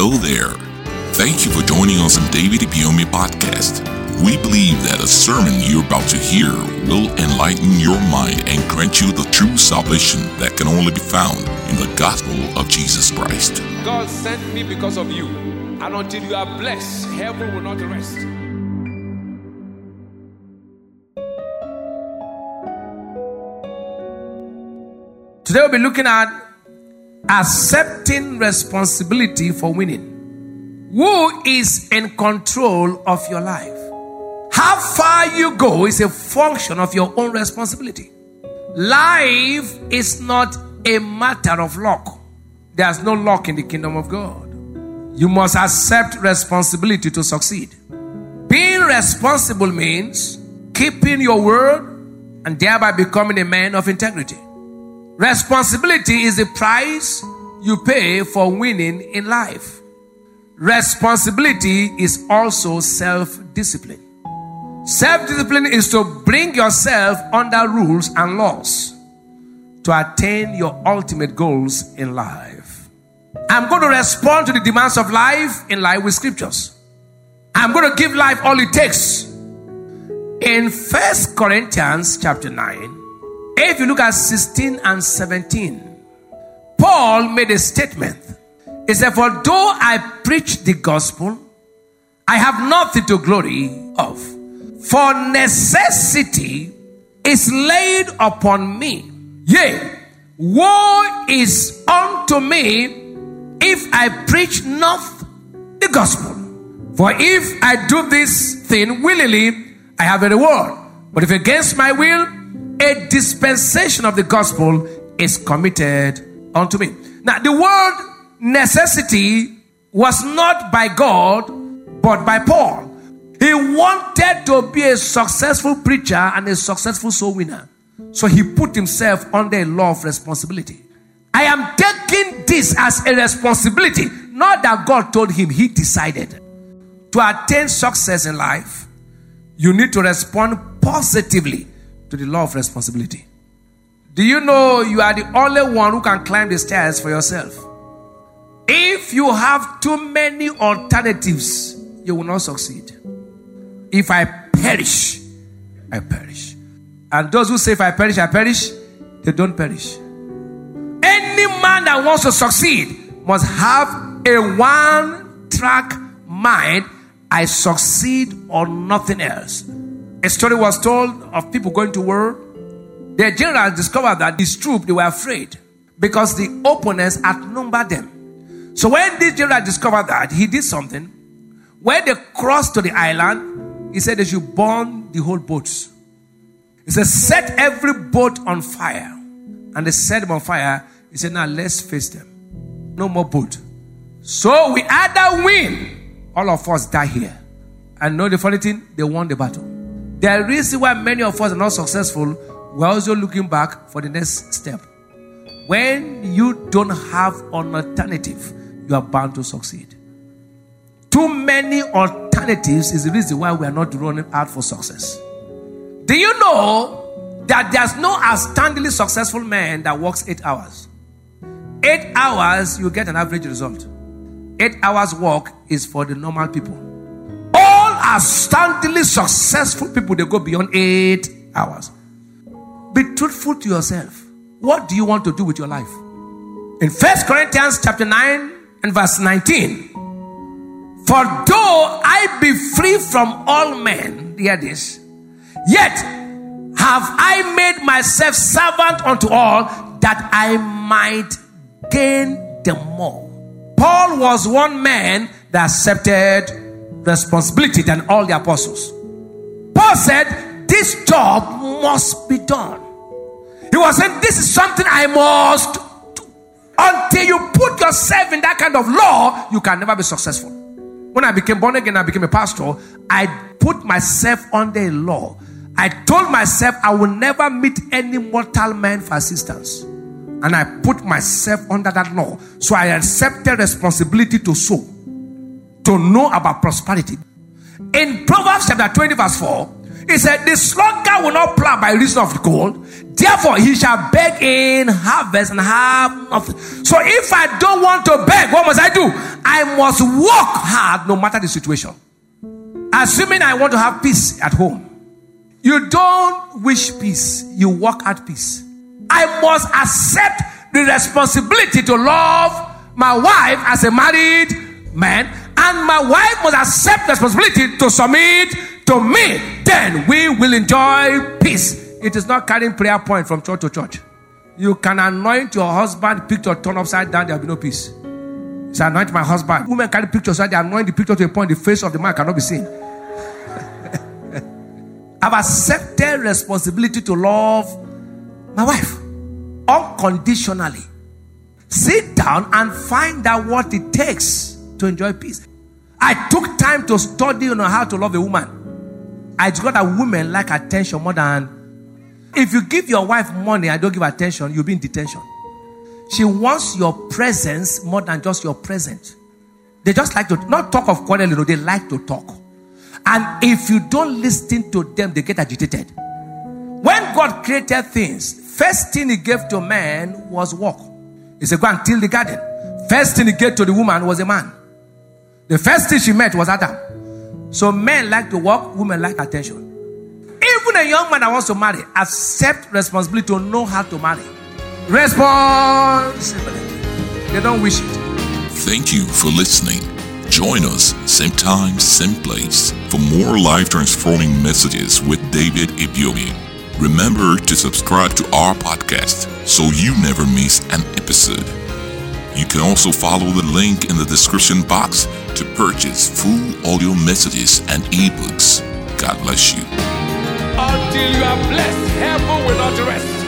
Hello there. Thank you for joining us on David Ibiyeomie podcast. We believe that a sermon you're about to hear will enlighten your mind and grant you the true salvation that can only be found in the gospel of Jesus Christ. God sent me because of you. And until you are blessed, heaven will not rest. Today we'll be looking at accepting responsibility for winning. Who is in control of your life? How far you go is a function of your own responsibility. Life is not a matter of luck. There's no luck in the kingdom of God. You must accept responsibility to succeed. Being responsible means keeping your word and thereby becoming a man of integrity. Responsibility is the price you pay for winning in life. Responsibility is also self discipline. Self discipline is to bring yourself under rules and laws to attain your ultimate goals in life. I'm going to respond to the demands of life in line with scriptures. I'm going to give life all it takes. In First Corinthians chapter 9, if you look at 16 and 17, Paul made a statement. He said, For though I preach the gospel, I have nothing to glory of. For necessity is laid upon me. Yea, woe is unto me if I preach not the gospel. For if I do this thing willingly, I have a reward. But if against my will, a dispensation of the gospel is committed unto me. Now, the word necessity was not by God, but by Paul. He wanted to be a successful preacher and a successful soul winner. So he put himself under a law of responsibility. I am taking this as a responsibility, not that God told him, he decided. To attain success in life, you need to respond positively to the law of responsibility. Do you know you are the only one who can climb the stairs for yourself? If you have too many alternatives, you will not succeed. If I perish, I perish. And those who say, if I perish, I perish, they don't perish. Any man that wants to succeed must have a one track mind. I succeed or nothing else. A story was told of people going to war. Their generals discovered that this troop they were afraid because the opponents outnumbered them. So when this general discovered that, he did something. When they crossed to the island, he said they should burn the whole boats. He said, set every boat on fire. And they set them on fire. He said, now let's face them. No more boat. So we either win, all of us die here. And know the funny thing? They won the battle. The reason why many of us are not successful, we're also looking back for the next step. When you don't have an alternative, you are bound to succeed. Too many alternatives is the reason why we are not running out for success. Do you know that there's no outstandingly successful man that works eight hours? Eight hours, you get an average result. Eight hours work is for the normal people outstandingly successful people, they go beyond eight hours. Be truthful to yourself. What do you want to do with your life? In First Corinthians chapter 9 and verse 19. For though I be free from all men, hear this, yet have I made myself servant unto all that I might gain them more. Paul was one man that accepted responsibility than all the apostles. Paul said, This job must be done. He was saying, This is something I must do. Until you put yourself in that kind of law, you can never be successful. When I became born again, I became a pastor, I put myself under a law. I told myself I will never meet any mortal man for assistance. And I put myself under that law. So I accepted responsibility to sow to know about prosperity. In Proverbs chapter 20, verse 4, He said, The sluggard will not plow by reason of the cold. Therefore, he shall beg in harvest and have nothing. So, if I don't want to beg, what must I do? I must work hard no matter the situation. Assuming I want to have peace at home. You don't wish peace, you work at peace. I must accept the responsibility to love my wife as a married man, and my wife must accept responsibility to submit to me. Then we will enjoy peace. It is not carrying prayer point from church to church. You can anoint your husband, picture turn upside down, there will be no peace. Say, anoint my husband. Women carry pictures, so they anoint the picture to a point the face of the man cannot be seen. I've accepted responsibility to love my wife unconditionally. Sit down and find out what it takes to enjoy peace. I took time to study on how to love a woman. I got that women like attention more than if you give your wife money and don't give attention, you'll be in detention. She wants your presence more than just your present. They just like to not talk of quarreling, no, they like to talk. And if you don't listen to them, they get agitated. When God created things, first thing He gave to man was work. He said, Go and till the garden. First thing He gave to the woman was a man. The first thing she met was Adam. So men like to work, women like attention. Even a young man that wants to marry, accept responsibility to know how to marry. Responsibility. They don't wish it. Thank you for listening. Join us same time, same place for more life transforming messages with David Ibiyeomie. Remember to subscribe to our podcast so you never miss an episode. You can also follow the link in the description box to purchase full audio messages and ebooks. God bless you. Until you are blessed, heaven will not rest.